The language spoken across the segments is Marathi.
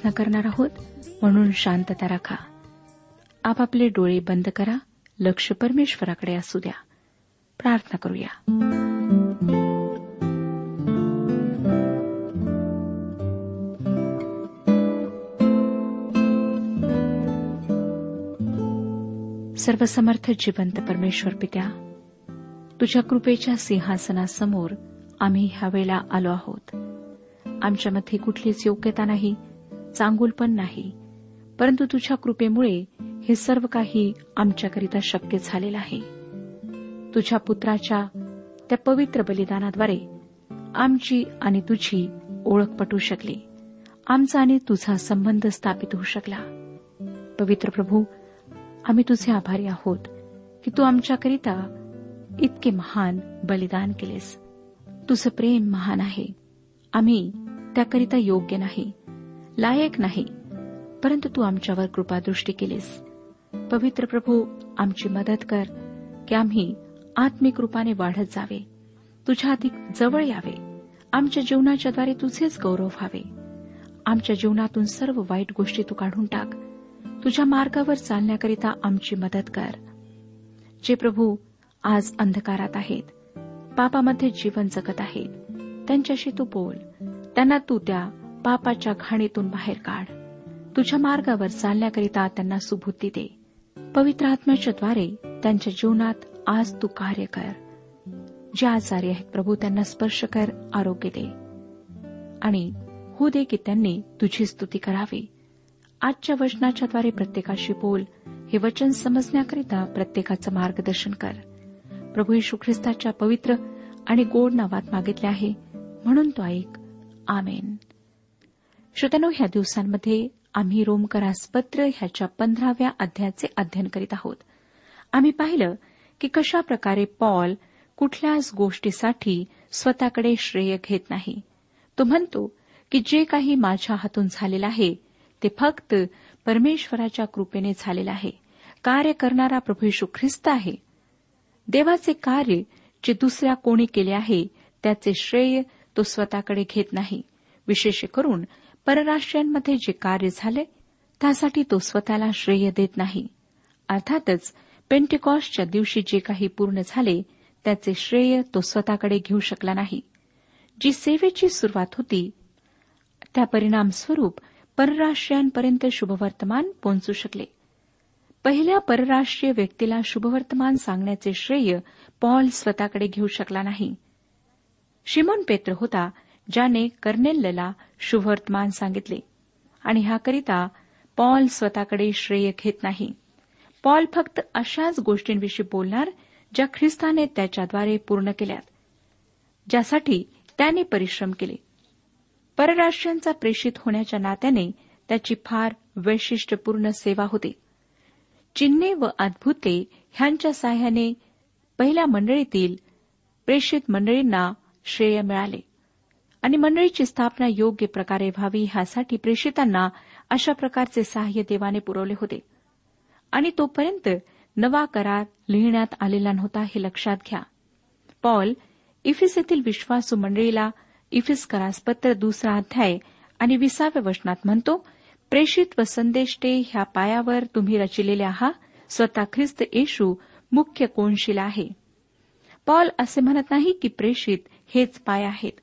प्रार्थना करणार आहोत. म्हणून शांतता राखा. आपापले डोळे बंद करा. लक्ष परमेश्वराकडे असू द्या. प्रार्थना करूया. सर्वसमर्थ जिवंत परमेश्वर पित्या तुझ्या कृपेच्या सिंहासनासमोर आम्ही ह्या वेळेला आलो आहोत. आमच्यामध्ये कुठलीच योग्यता नाही. चांगुल पण नाही. परंतु तुझ्या कृपेमुळे हे सर्व काही आमच्याकरिता शक्य झालेलं आहे. तुझ्या पुत्राच्या त्या पवित्र बलिदानाद्वारे आमची आणि तुझी ओळख पटू शकली. आमचा आणि तुझा संबंध स्थापित होऊ शकला. पवित्र प्रभू आम्ही तुझे आभारी आहोत की तू आमच्याकरिता इतके महान बलिदान केलेस. तुझं प्रेम महान आहे. आम्ही त्याकरिता योग्य नाही. लायक नाही. परंतु तू आमच्यावर कृपादृष्टी केलीस. पवित्र प्रभू आमची मदत कर की आम्ही आत्मिक रूपाने वाढत जावे. तुझ्या अधिक जवळ यावे. आमच्या जीवनाच्याद्वारे तुझेच गौरव व्हावे. आमच्या जीवनातून सर्व वाईट गोष्टी तू काढून टाक. तुझ्या मार्गावर चालण्याकरिता आमची मदत कर. जे प्रभू आज अंधकारात आहेत पापामध्ये जीवन जगत आहेत त्यांच्याशी तू बोल. त्यांना तू त्या पापाच्या घाणीतून बाहेर काढ. तुझ्या मार्गावर चालण्याकरिता त्यांना सुबुद्धी दे. पवित्र आत्म्याच्या द्वारे त्यांच्या जीवनात आज तू कार्य कर. जे आजारी आहेत प्रभू त्यांना स्पर्श कर आरोग्य दे. आणि हो दे की त्यांनी तुझी स्तुती करावी. आजच्या वचनाच्याद्वारे प्रत्येकाशी बोल. हे वचन समजण्याकरिता प्रत्येकाचं मार्गदर्शन कर. प्रभू येशू ख्रिस्ताच्या पवित्र आणि गोड नावात मागितले आहे. म्हणून तो ऐक. आमेन. श्रोत्यानो ह्या दिवसांमध्ये आम्ही रोमकरास पत्र ह्याच्या पंधराव्या अध्यायाचे अध्ययन करीत आहोत. आम्ही पाहिलं की कशा प्रकारे पॉल कुठल्याच गोष्टीसाठी स्वतःकडे श्रेय घेत नाही. तो म्हणतो की जे काही माझ्या हातून झालेलं आहे ते फक्त परमेश्वराच्या कृपेने झालेलं आहे. कार्य करणारा प्रभू यशू ख्रिस्त आहे. देवाचे कार्य जे दुसऱ्या कोणी केले आहे त्याचे श्रेय तो स्वतःकडे घेत नाही. विशेष करून परराष्ट्रांमध्ये जे कार्य झाले त्यासाठी तो स्वतःला श्रेय देत नाही. अर्थातच पेंटिकॉस्टच्या दिवशी जे काही पूर्ण झाले त्याचे श्रेय तो स्वतःकडे घेऊ शकला नाही. जी सेवेची सुरुवात होती त्या परिणामस्वरूप परराष्ट्रीयांपर्यंत शुभवर्तमान पोहोचू शकले. पहिल्या परराष्ट्रीय व्यक्तीला शुभवर्तमान सांगण्याचे श्रेय पॉल स्वतःकडे घेऊ शकला नाही. शिमोन पेत्र होता ज्याने कर्नेलला शुभवर्तमान सांगितले. आणि ह्याकरिता पॉल स्वतःकडे श्रेय घेत नाही. पॉल फक्त अशाच गोष्टींविषयी बोलणार ज्या ख्रिस्ताने त्याच्याद्वारे पूर्ण केल्यात ज्यासाठी त्याने परिश्रम केले. परराष्ट्रांचा प्रेषित होण्याच्या नात्याने त्याची फार वैशिष्ट्यपूर्ण सेवा होती. चिन्हे व अद्भुते ह्यांच्या साह्याने पहिल्या मंडळीतील प्रेषित मंडळींना श्रेय मिळाले. आणि मंडळीची स्थापना योग्य प्रकारे व्हावी ह्यासाठी प्रेषितांना अशा प्रकारचे सहाय्य देवाने पुरवले होते. आणि तोपर्यंत नवा करार लिहिण्यात आलेला नव्हता हे लक्षात घ्या. पॉल इफिस येथील विश्वासू मंडळीला इफिस करासपत्र दुसरा अध्याय आणि विसाव्या वचनात म्हणतो प्रेषित व संदेष्टे ह्या पायावर तुम्ही रचिलेले आहात स्वतः ख्रिस्त येशू मुख्य कोणशिला आहे. पॉल असे म्हणत नाही की प्रेषित हेच पाय आहेत.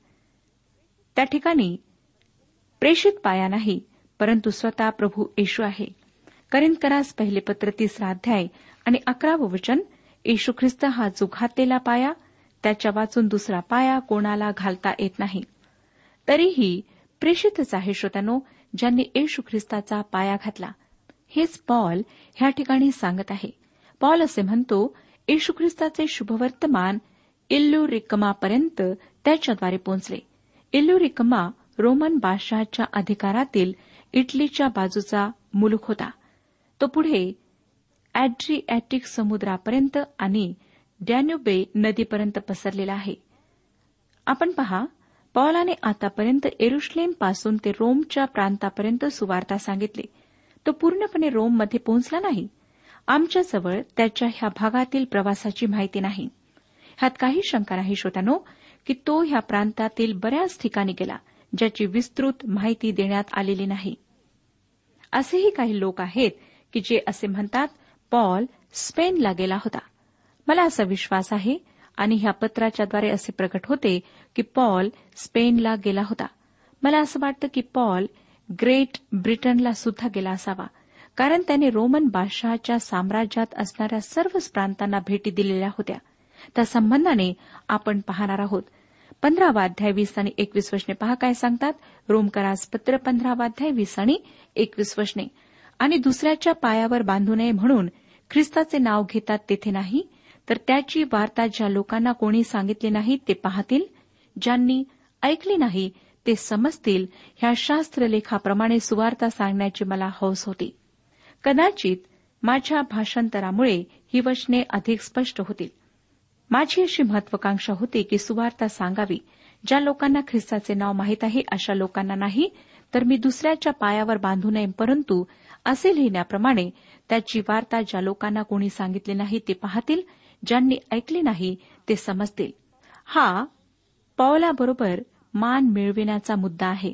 त्या ठिकाणी प्रेषित पाया नाही परंतु स्वतः प्रभू येशू आहे. करिंदकरास पहिले पत्र तिसरा अध्याय आणि अकरावं वचन येशू ख्रिस्त हा जो घातलेला पाया त्याच्या वाचून दुसरा पाया कोणाला घालता येत नाही. तरीही प्रेषितच आहे श्रोत्यानो ज्यांनी येशू ख्रिस्ताचा पाया घातला. हेच पॉल ह्या ठिकाणी सांगत आहे. पॉल असे म्हणतो येशू ख्रिस्ताचे शुभवर्तमान इल्लू रिकमापर्यंत त्याच्याद्वारे पोहोचले. इल्लुरिकमा रोमन बादशहाच्या अधिकारातील इटलीच्या बाजूचा मुलूक होता. तो पुढे ॲड्रिॲटिक समुद्रापर्यंत आणि डॅन्युबे नदीपर्यंत पसरलेला आहे. आपण पहा पॉलाने आतापर्यंत एरुश्लेमपासून ते रोमच्या प्रांतापर्यंत सुवार्ता सांगितली. तो पूर्णपणे रोममध्ये पोहोचला नाही. आमच्याजवळ त्याच्या ह्या भागातील प्रवासाची माहिती नाही. ह्यात काही शंका नाही श्रोत्यानो. की तो ह्या प्रांतातील बऱ्याच ठिकाणी गेला ज्याची विस्तृत माहिती देण्यात आलेली नाही. असेही काही लोक आहेत की जे असे म्हणतात पॉल स्पेनला गेला होता. मला असा विश्वास आहे आणि ह्या पत्राच्याद्वारे असे प्रकट होते की पॉल स्पेनला गेला होता. मला असं वाटतं की पॉल ग्रेट ब्रिटनला सुद्धा गेला असावा कारण त्याने रोमन बादशहाच्या साम्राज्यात असणाऱ्या सर्वच प्रांतांना भेटी दिलेल्या होत्या. त्या संबंधाने आपण पाहणार आहोत पंधरावा अध्याय वीस आणि एकवीस वशने पहा काय सांगतात. रोमकरास पत्र पंधरावा अध्याय वीस आणि एकवीस वशने. आणि दुसऱ्याच्या पायावर बांधू नये म्हणून ख्रिस्ताचे नाव घेतात तेथे नाही तर त्याची वार्ता ज्या लोकांना कोणी सांगितली नाही ते पाहतील. ज्यांनी ऐकली नाही ते समजतील. ह्या शास्त्रलेखाप्रमाणे सुवार्ता सांगण्याची मला हौस होती. कदाचित माझ्या भाषांतरामुळे ही वचने अधिक स्पष्ट होतील. माझी अशी महत्वाकांक्षा होती की सुवार्ता सांगावी. ज्या लोकांना ख्रिस्ताचे नाव माहीत आहे अशा लोकांना नाही. तर मी दुसऱ्याच्या पायावर बांधू नये परंतु असे लिहिण्याप्रमाणे त्याची वार्ता ज्या लोकांना कोणी सांगितली नाही ते पाहतील. ज्यांनी ऐकले नाही ते समजतील. हा पौलाबरोबर मान मिळविण्याचा मुद्दा आहे.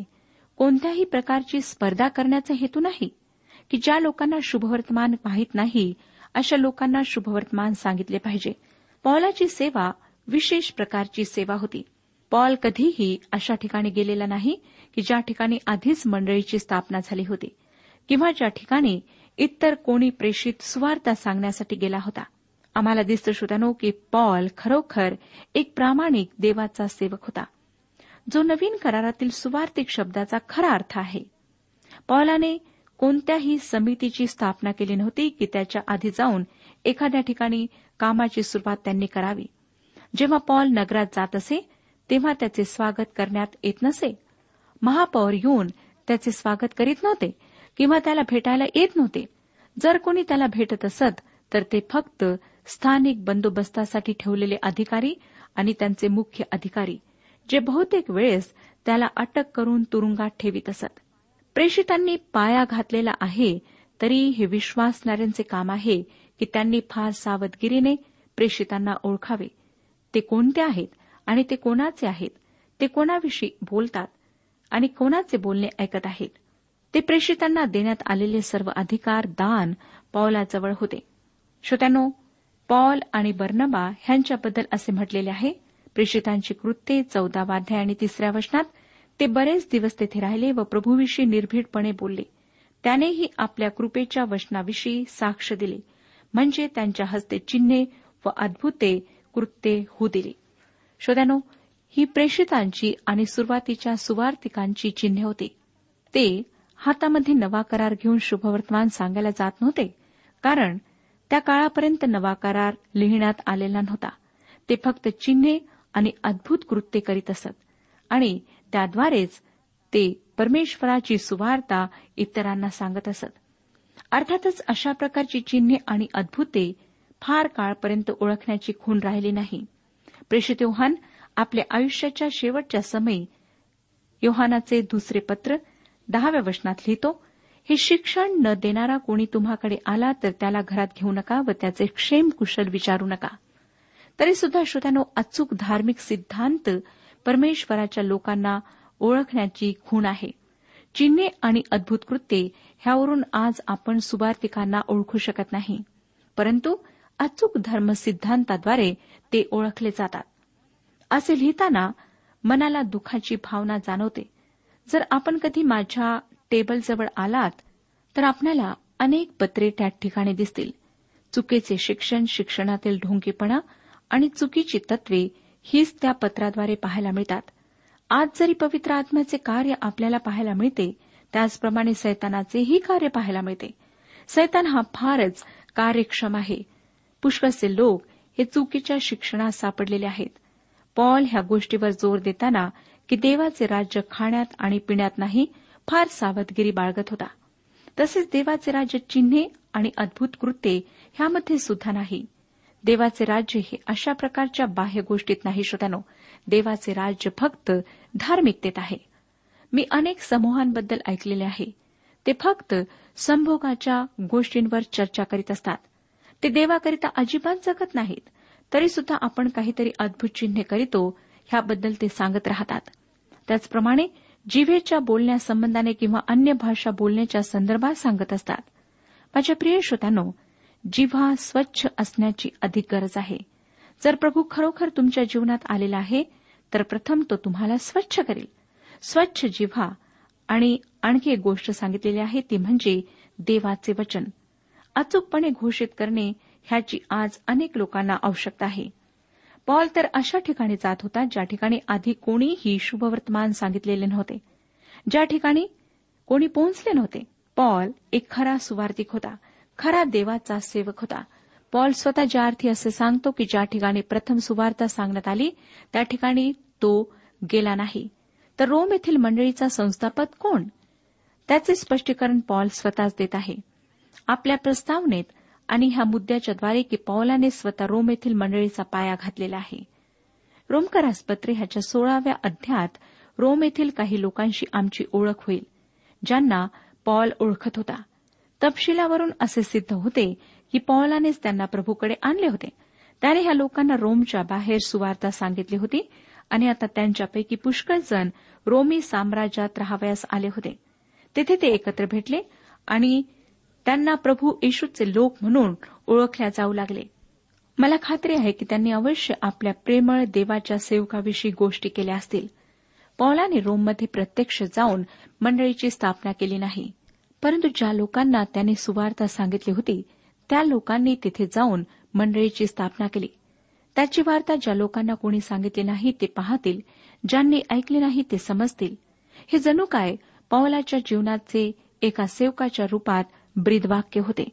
कोणत्याही प्रकारची स्पर्धा करण्याचा हेतू नाही. की ज्या लोकांना शुभवर्तमान माहीत नाही अशा लोकांना शुभवर्तमान सांगितले पाहिजे. पॉलाची सेवा विशेष प्रकारची सेवा होती. पॉल कधीही अशा ठिकाणी गेलेला नाही की ज्या ठिकाणी आधीच मंडळीची स्थापना झाली होती किंवा ज्या ठिकाणी इतर कोणी प्रेषित सुवार्ता सांगण्यासाठी गेला होता. आम्हाला दिसतं श्रोत्यानो की पॉल खरोखर एक प्रामाणिक देवाचा सेवक होता. जो नवीन करारातील सुवार्तिक शब्दाचा खरा अर्थ आहे. पॉलाने कोणत्याही समितीची स्थापना केली नव्हती की त्याच्या आधी जाऊन एखाद्या ठिकाणी कामाची सुरुवात त्यांनी करावी. जेव्हा पॉल नगरात जात असे तेव्हा त्याचे स्वागत करण्यात येत नसे. महापौर येऊन त्याचे स्वागत करीत नव्हते किंवा त्याला भेटायला येत नव्हते. जर कोणी त्याला भेटत असत तर ते फक्त स्थानिक बंदोबस्तासाठी ठेवलेले अधिकारी आणि त्यांचे मुख्य अधिकारी जे बहुतेक वेळेस त्याला अटक करून तुरुंगात ठेवीत असत. प्रेषितांनी पाया घातलेला आहे तरी हे विश्वासणाऱ्यांचे काम आहे की त्यांनी फार सावधगिरीने प्रेषितांना ओळखावे. ते कोणते आहेत आणि ते कोणाचे आहेत? ते कोणाविषयी बोलतात आणि कोणाचे बोलणे ऐकत आहेत? ते प्रेषितांना देण्यात आलेले सर्व अधिकार दान पॉलाजवळ होते. श्रोत्यानो पॉल आणि बर्नबा ह्यांच्याबद्दल असे म्हटलेले आहे प्रेषितांची कृत्ये चौदावाध्याय आणि तिसऱ्या वचनात ते बरेच दिवस तेथे राहिले व प्रभूविषयी निर्भीडपणे बोलले. त्यानेही आपल्या कृपेच्या वचनाविषयी साक्ष दिली. म्हणजे त्यांच्या हस्ते चिन्हे व अद्भुते कृत्ये होऊ दिली. श्रोत्यानो ही प्रेषितांची आणि सुरुवातीच्या सुवार्तिकांची चिन्हे होती. ते हातामध्ये नवा करार घेऊन शुभवर्तमान सांगायला जात नव्हते कारण त्या काळापर्यंत नवा करार लिहिण्यात आलेला नव्हता. ते फक्त चिन्हे आणि अद्भुत कृत्ये करीत असत आणि त्याद्वारेच ते परमेश्वराची सुवार्ता इतरांना सांगत असत. अर्थातच अशा प्रकारची चिन्हे आणि अद्भुते फार काळपर्यंत ओळखण्याची खूण राहिली नाही. प्रेषित योहान आपल्या आयुष्याच्या शेवटच्या समयी योहानाचे दुसरे पत्र दहाव्या वचनात लिहितो हे शिक्षण न देणारा कोणी तुम्हाकडे आला तर त्याला घरात घेऊ नका व त्याचे क्षेम कुशल विचारू नका. तरी सुद्धा श्रोत्यानो अचूक धार्मिक सिद्धांत परमेश्वराच्या लोकांना ओळखण्याची खूण आहे. चिन्हे आणि अद्भुत कृत्ये ह्यावरून आज आपण सुवार्तिकांना ओळखू शकत नाही. परंतु अचूक धर्म सिद्धांताद्वारे ते ओळखले जातात. असे लिहिताना मनाला दुःखाची भावना जाणवते. जर आपण कधी माझ्या टेबलजवळ आलात तर आपल्याला अनेक पत्रे त्या ठिकाणी दिसतील. चुकीचे शिक्षण शिक्षणातील ढोंगीपणा आणि चुकीची तत्वे हीच त्या पत्राद्वारे पाहायला मिळतात. आज जरी पवित्र आत्म्याचे कार्य आपल्याला पाहायला मिळते त्याचप्रमाणे सैतानाचेही कार्य पाहायला मिळते. सैतान हा फारच कार्यक्षम आहे. पुष्कळचे लोक हे चुकीच्या शिक्षणात सापडलेले आहेत. पॉल ह्या गोष्टीवर जोर देताना की देवाचे राज्य खाण्यात आणि पिण्यात नाही फार सावधगिरी बाळगत होता. तसेच देवाचे राज्य चिन्हे आणि अद्भुत कृत्ये ह्यामध्ये सुद्धा नाही. देवाचे राज्य हे अशा प्रकारच्या बाह्य गोष्टीत नाही श्रोत्यानो. देवाचे राज्य फक्त धार्मिकतेत आहे. मी अनेक समूहांबद्दल ऐकलेले आहे. ते फक्त संभोगाच्या गोष्टींवर चर्चा करीत असतात. ते देवाकरिता अजिबात जगत नाहीत. तरी सुद्धा आपण काहीतरी अद्भुत चिन्हे करीतो ह्याबद्दल ते सांगत राहतात. त्याचप्रमाणे जिव्हेच्या बोलण्यासंबंधाने किंवा अन्य भाषा बोलण्याच्या संदर्भात सांगत असतात. माझ्या प्रिय श्रोत्यानो जिव्हा स्वच्छ असण्याची अधिक गरज आहे. जर प्रभू खरोखर तुमच्या जीवनात आलेला आहे तर प्रथम तो तुम्हाला स्वच्छ करेल. स्वच्छ जिव्हा आणि आणखी एक गोष्ट सांगितलेली आहे ती म्हणजे देवाचे वचन. अचूकपणे घोषित करणे ह्याची आज अनेक लोकांना आवश्यकता आहे. पॉल तर अशा ठिकाणी जात होता ज्या ठिकाणी आधी कोणीही शुभवर्तमान सांगितलेले नव्हते. ज्या ठिकाणी कोणी पोहोचले नव्हते. पॉल एक खरा सुवार्थिक होता खरा देवाचा सेवक होता. पॉल स्वतः ज्या अर्थी असे सांगतो की ज्या ठिकाणी प्रथम सुवार्ता सांगण्यात आली त्या ठिकाणी तो गेला नाही. तर रोम येथील मंडळीचा संस्थापक कोण? त्याचे स्पष्टीकरण पॉल स्वतःच देत आहे. आपल्या प्रस्तावनेत आणि ह्या मुद्द्याच्याद्वारे की पौलाने स्वतः रोम येथील मंडळीचा पाया घातलेला आहे. रोमकरास पत्रे ह्याच्या सोळाव्या अध्यात रोम येथील काही लोकांशी आमची ओळख होईल ज्यांना पॉल ओळखत होता. तपशिलावरून असे सिद्ध होते की पॉलानेच त्यांना प्रभूकडे आणले होते. त्याने ह्या लोकांना रोमच्या बाहेर सुवार्ता सांगितली होती आणि आता त्यांच्यापैकी पुष्कळ जण रोमी साम्राज्यात राहावयास आले होते. तेथे ते एकत्र भेटले आणि त्यांना प्रभू येशूचे लोक म्हणून ओळखल्या जाऊ लागले. मला खात्री आहे की त्यांनी अवश्य आपल्या प्रेमळ देवाच्या सेवकाविषयी गोष्टी केल्या असतील. पौलाने रोममध्ये प्रत्यक्ष जाऊन मंडळीची स्थापना केली नाही. परंतु ज्या लोकांना त्याने सुवार्ता सांगितली होती त्या लोकांनी तिथे जाऊन मंडळीची स्थापना केली. त्याची वार्ता ज्या लोकांना कोणी सांगितली नाही ते पाहतील ज्यांनी ऐकले नाही ते समजतील. हे जणू काय पौलाच्या जीवनाचे एका सेवकाच्या रूपात ब्रीदवाक्य होते.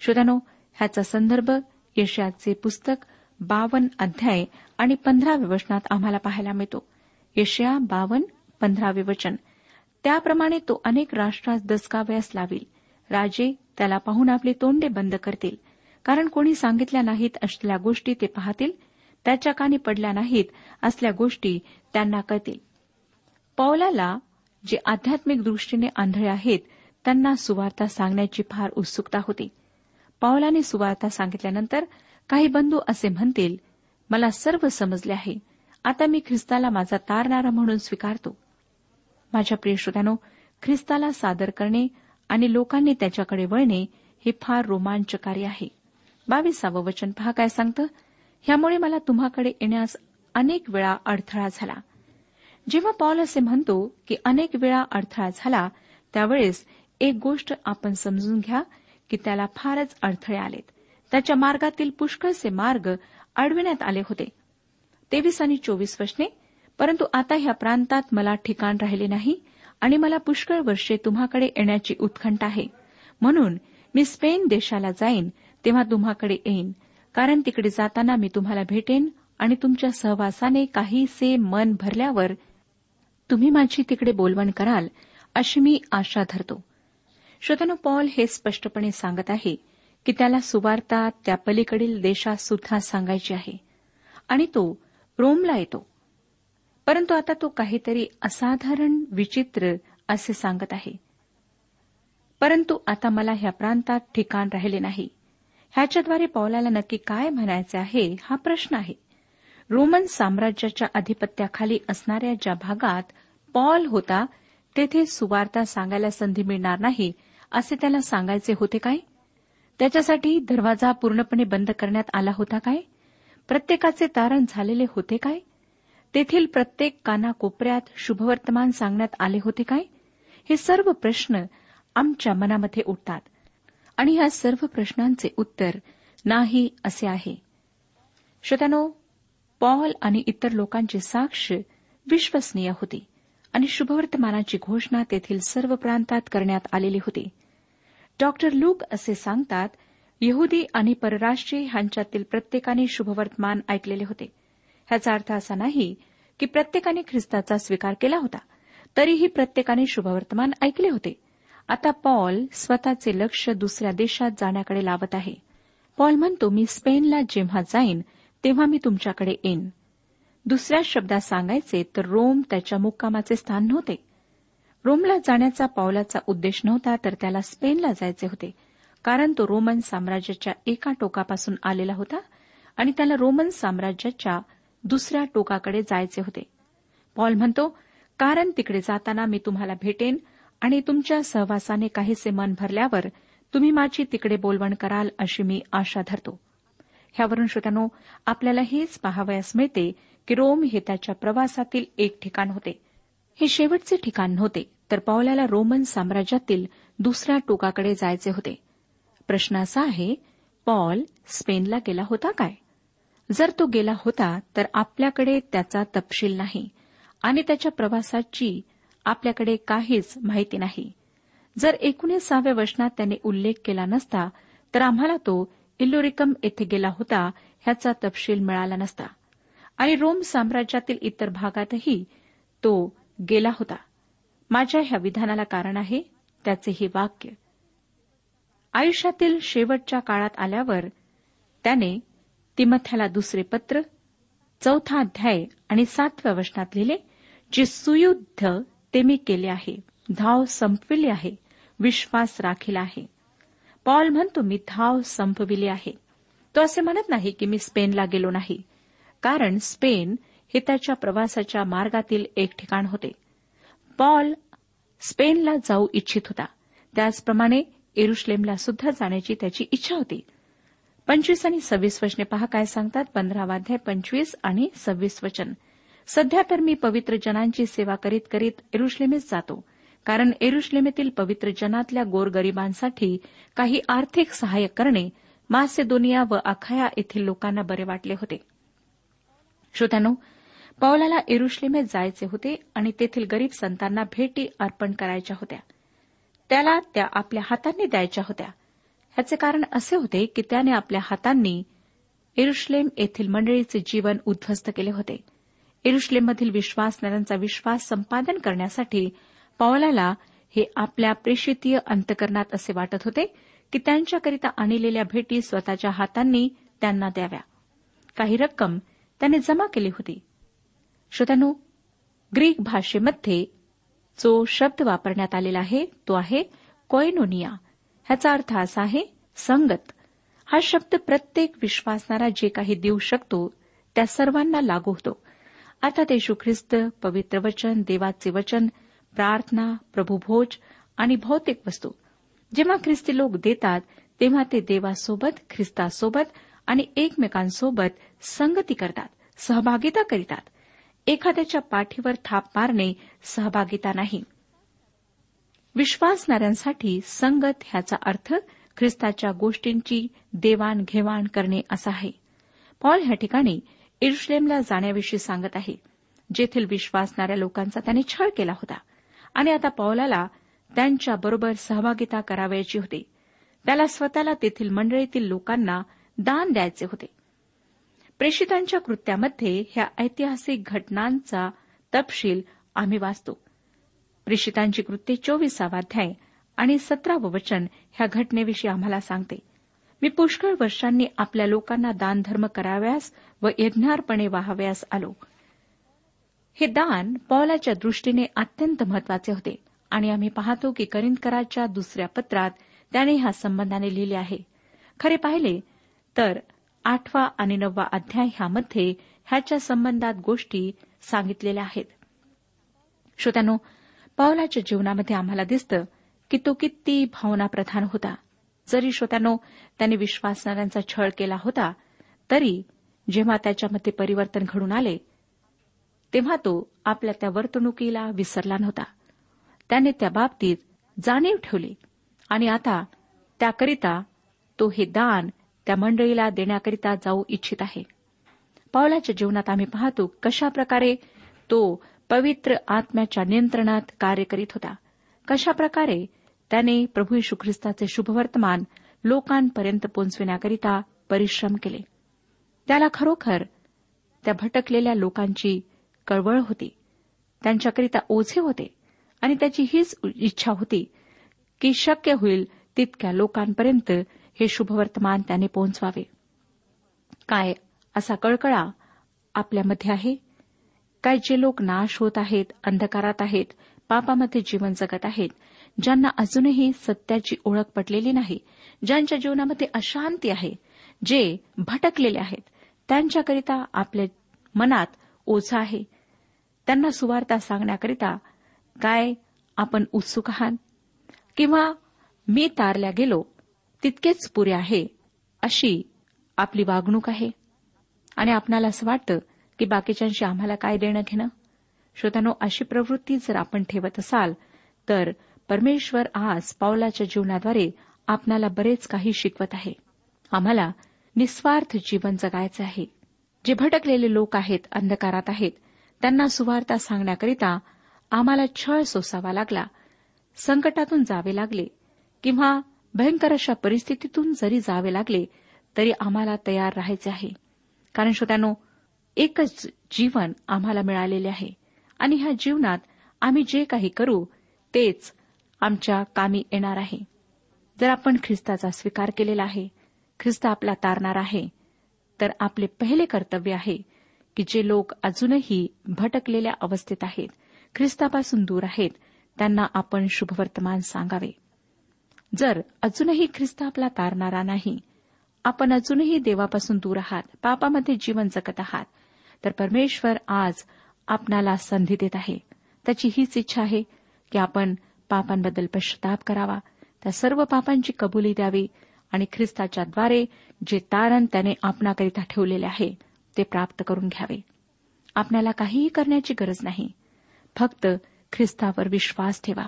श्रोत्यानो ह्याचा संदर्भ यशयाचे पुस्तक बावन अध्याय आणि पंधराव्या वचनात आम्हाला पाहायला मिळतो. यशया बावन पंधरावे वचन. त्याप्रमाणे तो अनेक राष्ट्रास दसकावयास लावील. राजे त्याला पाहून आपले तोंडे बंद करतील. कारण कोणी सांगितल्या नाहीत असलेल्या गोष्टी ते पाहतील त्याच्या कानी पडल्या नाहीत असल्या गोष्टी त्यांना कळतील. पौलाला जे आध्यात्मिक दृष्टीने आंधळे आहेत त्यांना सुवार्ता सांगण्याची फार उत्सुकता होती. पावलाने सुवार्ता सांगितल्यानंतर काही बंधू असे म्हणतील मला सर्व समजले आहे. आता मी ख्रिस्ताला माझा तारणारा म्हणून स्वीकारतो. माझ्या प्रिय श्रोत्यानो ख्रिस्ताला सादर करणे आणि लोकांनी त्याच्याकडे वळणे हे फार रोमांचकारी आहे. बावीसावं वचन पहा काय सांगतं? ह्यामुळे मला तुम्हाकडे येण्यास अनेक वेळा अडथळा झाला. जेव्हा पॉल असे म्हणतो की अनेक वेळा अडथळा झाला त्यावेळेस एक गोष्ट आपण समजून घ्या की त्याला फारच अडथळे आलेत. त्याच्या मार्गातील पुष्कळचे मार्ग अडविण्यात आले होते. तेवीस आणि चोवीस वशने परंतु आता ह्या प्रांतात मला ठिकाण राहिले नाही आणि मला पुष्कळ वर्षे तुम्हाकडे येण्याची उत्खंठ आहे. म्हणून मी स्पेन देशाला जाईन तेव्हा तुम्हाकडे येईन. कारण तिकडे जाताना मी तुम्हाला भेटेन आणि तुमच्या सहवासाने काहीसे मन भरल्यावर तुम्ही माझी तिकडे बोलवण कराल अशी मी आशा धरतो. श्रोतनु पॉल हे स्पष्टपणे सांगत आहे की त्याला सुवार्ता त्या पलीकडील देशात सुद्धा सांगायची आहे. आणि तो रोमला येतो. परंतु आता तो काहीतरी असाधारण विचित्र असे सांगत आहे. परंतु आता मला ह्या प्रांतात ठिकाण राहिले नाही. ह्याच्याद्वारे पौलाला नक्की काय म्हणायचे आहे हा प्रश्न आहे. रोमन साम्राज्याच्या अधिपत्याखाली असणाऱ्या ज्या भागात पॉल होता तेथे सुवार्ता सांगायला संधी मिळणार नाही असे त्याला सांगायचे होते काय? त्याच्यासाठी दरवाजा पूर्णपणे बंद करण्यात आला होता काय? प्रत्येकाचे तारण झालेले होते काय? तेथील प्रत्येक कानाकोपऱ्यात शुभवर्तमान सांगण्यात आले होते काय? हे सर्व प्रश्न आमच्या मनामध्ये उठतात. आणि ह्या सर्व प्रश्नांचे उत्तर नाही असे आहे. श्रोत्यानो पॉल आणि इतर लोकांची साक्ष विश्वसनीय होती आणि शुभवर्तमानाची घोषणा तेथील सर्व प्रांतात करण्यात आलेली होती. डॉक्टर लूक असे सांगतात यहुदी आणि परराष्ट्रीय ह्यांच्यातील प्रत्येकाने शुभवर्तमान ऐकलेले होते. ह्याचा अर्थ असा नाही की प्रत्येकाने ख्रिस्ताचा स्वीकार केला होता तरीही प्रत्येकाने शुभवर्तमान ऐकले होते. आता पॉल स्वतःचे लक्ष दुसऱ्या देशात जाण्याकडे लावत आहे. पॉल म्हणतो मी स्पेनला जेव्हा जाईन तेव्हा मी तुमच्याकडे येईन. दुसऱ्या शब्दात सांगायचे तर रोम त्याच्या मुक्कामाचे स्थान नव्हते. रोमला जाण्याचा पावलाचा उद्देश नव्हता तर त्याला स्पेनला जायचे होते कारण तो रोमन साम्राज्याच्या एका टोकापासून आलेला होता आणि त्याला रोमन साम्राज्याच्या दुसऱ्या टोकाकडे जायचे होते. पॉल म्हणतो कारण तिकडे जाताना मी तुम्हाला भेटेन आणि तुमच्या सहवासाने काहीसे मन भरल्यावर तुम्ही माझी तिकडे बोलवण कराल अशी मी आशा धरतो. ह्यावरून श्रोत्यानो आपल्याला हेच पाहावयास मिळते की रोम हे त्याच्या प्रवासातील एक ठिकाण होते. हे शेवटचे ठिकाण नव्हते तर पावल्याला रोमन साम्राज्यातील दुसऱ्या टोकाकडे जायचे होते. प्रश्न असा आहे पॉल स्पेनला गेला होता काय? जर तो गेला होता तर आपल्याकडे त्याचा तपशील नाही आणि त्याच्या प्रवासाची आपल्याकडे काहीच माहिती नाही. जर एकोणीसाव्या वचनात त्याने उल्लेख केला नसता तर आम्हाला तो इल्लोरिकम येथे गेला होता ह्याचा तपशील मिळाला नसता. आणि रोम साम्राज्यातील इतर भागातही तो गेला होता. माझ्या ह्या विधानाला कारण आहे त्याचे हे वाक्य. आयुष्यातील शेवटच्या काळात आल्यावर त्याने तिमथ्याला दुसरे पत्र चौथा अध्याय आणि सातव्या वचनात लिहिले जे सुयुद्ध ते मी केले आहे. धाव संपविली आहे. विश्वास राखील आहे. पॉल म्हणतो मी धाव संपविली आहे. तो असे म्हणत नाही की मी स्पेनला गेलो नाही. कारण स्पेन हे त्याच्या प्रवासाच्या मार्गातील एक ठिकाण होते. पॉल स्पेनला जाऊ इच्छित होता. त्याचप्रमाणे एरुश्लेमला सुद्धा जाण्याची त्याची इच्छा होती. पंचवीस आणि सव्वीस वचने पहा काय सांगतात. पंधरावाध्याय पंचवीस आणि सव्वीस वचन. सध्या तर मी पवित्र जनांची सेवा करीत करीत एरुश्लेमेस जातो. कारण एरुश्लेमेतील पवित्र जनातल्या गोरगरिबांसाठी काही आर्थिक सहाय्य करणे मासेदोनिया व अखाया येथील लोकांना बरे वाटले होते. श्रोत्यानो पौलाला एरुश्लेमेत जायचे होते आणि तेथील गरीब संतांना भेटी अर्पण करायच्या होत्या. त्याला त्या आपल्या हातांनी द्यायच्या होत्या. ह्याचे कारण असे होते की त्याने आपल्या हातांनी एरुश्लेम येथील मंडळीचे जीवन उद्ध्वस्त केले होते. एरुश्लेममधील विश्वासणाऱ्यांचा विश्वास संपादन करण्यासाठी पौलाला हे आपल्या प्रेषितीय अंतकरणात असे वाटत होते की त्यांच्याकरिता आणलेल्या भेटी स्वतःच्या हातांनी त्यांना द्याव्या. काही रक्कम त्याने जमा केली होती. श्रोत्यानो ग्रीक भाषेमध्ये जो शब्द वापरण्यात आलेला आहे तो आहे कोयनोनिया ह्याचा अर्थ असा आहे संगत. हा शब्द प्रत्येक विश्वासणारा जे काही देऊ शकतो त्या सर्वांना लागू होतो. अर्थात येशू ख्रिस्त पवित्र वचन देवाचे वचन प्रार्थना प्रभुभोज आणि भौतिक वस्तू. जेव्हा ख्रिस्ती लोक देतात तेव्हा ते देवासोबत ख्रिस्तासोबत आणि एकमेकांसोबत संगती करतात सहभागिता करीतात. एखाद्याच्या पाठीवर थाप मारणे सहभागिता नाही. विश्वासणाऱ्यांसाठी संगत ह्याचा अर्थ ख्रिस्ताच्या गोष्टींची देवाणघेवाण करणे असा आहे. पॉल ह्या ठिकाणी इरुश्लेमला जाण्याविषयी सांगत आहे जेथील विश्वासणाऱ्या लोकांचा त्याने छळ केला होता. आणि आता पौलाला त्यांच्याबरोबर सहभागिता करावयाची होती. त्याला स्वतःला तेथील मंडळीतील लोकांना दान द्यायचे होते. प्रेषितांच्या कृत्यामध्ये ह्या ऐतिहासिक घटनांचा तपशील आम्ही वाचतो. प्रेषितांची कृत्ये चोवीसावा अध्याय आणि सतरावं वचन ह्या घटनेविषयी आम्हाला सांगते. मी पुष्कळ वर्षांनी आपल्या लोकांना दानधर्म कराव्यास व यज्ञार्पणे वाहाव्यास आलो. हे दान पौलाच्या दृष्टीने अत्यंत महत्त्वाचे होते आणि आम्ही पाहतो की करिंदकराच्या दुसऱ्या पत्रात त्याने ह्या संबंधाने लिहिले आहे. खरे पाहिले तर आठवा आणि नववा अध्याय ह्यामध्ये ह्याच्या संबंधात गोष्टी सांगितलेल्या आहेत. श्रोत्यानो पावलाच्या जीवनामध्ये आम्हाला दिसतं की तो किती भावनाप्रधान होता. जरी श्रोत्यानो त्याने विश्वासणाऱ्यांचा छळ केला होता तरी जेव्हा त्याच्यामध्ये परिवर्तन घडून आले तेव्हा तो आपल्या त्या वर्तणुकीला विसरला नव्हता. त्याने त्या बाबतीत जाणीव ठेवली आणि आता त्याकरिता तो हे दान त्या मंडळीला देण्याकरिता जाऊ इच्छित आहे. पावलाच्या जीवनात आम्ही पाहतो कशा प्रकारे तो पवित्र आत्म्याच्या नियंत्रणात कार्य करीत होता. कशा प्रकारे त्याने प्रभू यशू ख्रिस्ताचे शुभवर्तमान लोकांपर्यंत पोहोचविण्याकरिता परिश्रम केले. त्याला खरोखर त्या भटकलेल्या लोकांची कळवळ होती. त्यांच्याकरिता ओझे होते आणि त्याची हीच इच्छा होती की शक्य होईल तितक्या लोकांपर्यंत हे शुभवर्तमान त्याने पोहोचवावे काय असा कळकळा आपल्यामध्ये आहे? काय जे लोक नाश होत आहेत अंधकारात आहेत पापामध्ये जीवन जगत आहेत ज्यांना अजूनही सत्याची ओळख पटलेली नाही ज्यांच्या जीवनामध्ये अशांती आहे जे भटकलेले आहेत त्यांच्याकरिता आपल्या मनात ओझा आहे. त्यांना सुवार्ता सांगण्याकरिता काय आपण उत्सुक आहात? किंवा मी तारल्या गेलो तितकेच पुरे आहे अशी आपली वागणूक आहे? आणि आपणाला असं वाटतं की बाकीच्यांशी आम्हाला काय देणं घेणं श्रोत्यानो अशी प्रवृत्ती जर आपण ठेवत असाल तर परमेश्वर आज पावलाच्या जीवनाद्वारे आपणाला बरेच काही शिकवत आहे. आम्हाला निस्वार्थ जीवन जगायचं आहे. जे भटकलेले लोक आहेत अंधकारात आहेत त्यांना सुवार्ता सांगण्याकरिता आम्हाला छळ सोसावा लागला संकटातून जावे लागले किंवा भयंकर अशा परिस्थितीतून जरी जावे लागले तरी आम्हाला तयार राहायचे आहे. कारण श्रोत्यानो एकच जीवन आम्हाला मिळालेले आहे आणि ह्या जीवनात आम्ही जे काही करू तेच आमच्या कामी येणार आहे. जर आपण ख्रिस्ताचा स्वीकार केलेला आहे ख्रिस्त आपला तारणार आहे तर आपले पहिले कर्तव्य आहे की जे लोक अजूनही भटकलेल्या अवस्थेत आहेत ख्रिस्तापासून दूर आहेत त्यांना आपण शुभवर्तमान सांगावे. जर अजूनही ख्रिस्त आपला तारणारा नाही आपण अजूनही देवापासून दूर आहात पापामध्ये जीवन जगत आहात तर परमेश्वर आज आपणाला संधी देत आहे. त्याची हीच इच्छा आहे की आपण पापांबद्दल पश्चाताप करावा. त्या सर्व पापांची कबुली द्यावी आणि ख्रिस्ताच्याद्वारे जे तारण त्याने आपणाकरिता ठेवलेले आहे ते प्राप्त करून घ्यावे. आपल्याला काहीही करण्याची गरज नाही. फक्त ख्रिस्तावर विश्वास ठेवा.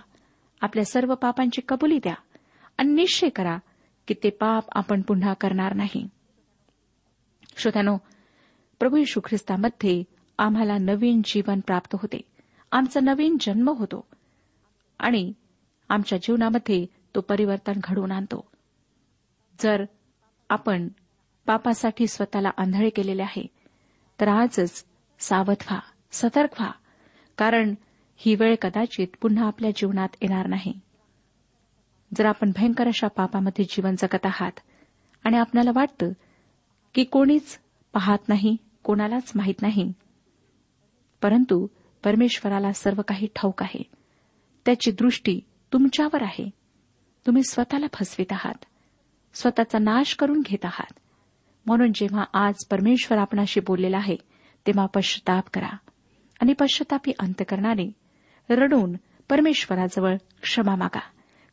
आपल्या सर्व पापांची कबुली द्या आणि निश्चय करा की ते पाप आपण पुन्हा करणार नाही. श्रोत्यानो प्रभू यशू ख्रिस्तामध्ये आम्हाला नवीन जीवन प्राप्त होते. आमचा नवीन जन्म होतो. आणि आमच्या जीवनामध्ये तो परिवर्तन घडवून आणतो. जर आपण पापासाठी स्वतःला आंधळे केलेले आहे तर आजच सावध व्हा सतर्क व्हा कारण ही वेळ कदाचित पुन्हा आपल्या जीवनात येणार नाही. जर आपण भयंकर अशा पापामध्ये जीवन जगत आहात आणि आपल्याला वाटतं की कोणीच पाहत नाही कोणालाच माहीत नाही परंतु परमेश्वराला सर्व काही ठाऊक आहे. त्याची दृष्टी तुमच्यावर आहे. तुम्ही स्वतःला फसवित आहात. स्वतःचा नाश करून घेत आहात. म्हणून जेव्हा आज परमेश्वर आपणाशी बोललेला आहे तेव्हा पश्चाताप करा. आणि पश्चातापी अंत करणारे रडून परमेश्वराजवळ क्षमा मागा.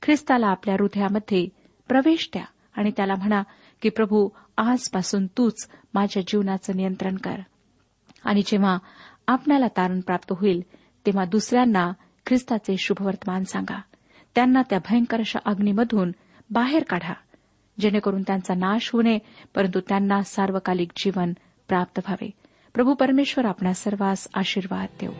ख्रिस्ताला आपल्या हृदयामध्ये प्रवेश द्या आणि त्याला म्हणा की प्रभू आजपासून तूच माझ्या जीवनाचं नियंत्रण कर. आणि जेव्हा आपणाला तारण प्राप्त होईल तेव्हा दुसऱ्यांना ख्रिस्ताचे शुभवर्तमान सांगा. त्यांना त्या भयंकर अशा अग्नीमधून बाहेर काढा. जेणेकरून त्यांचा नाश होऊ नये परंतु त्यांना सार्वकालिक जीवन प्राप्त व्हावे. प्रभू परमेश्वर आपल्या सर्वांस आशीर्वाद देऊ.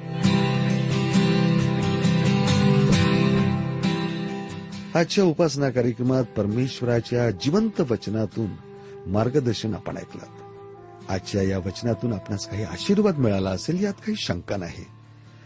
आजच्या उपासना कार्यक्रमात परमेश्वराच्या जिवंत वचनातून मार्गदर्शन आपण ऐकलं. आजच्या या वचनातून आपणास काही आशीर्वाद मिळाला असेल यात काही शंका नाही.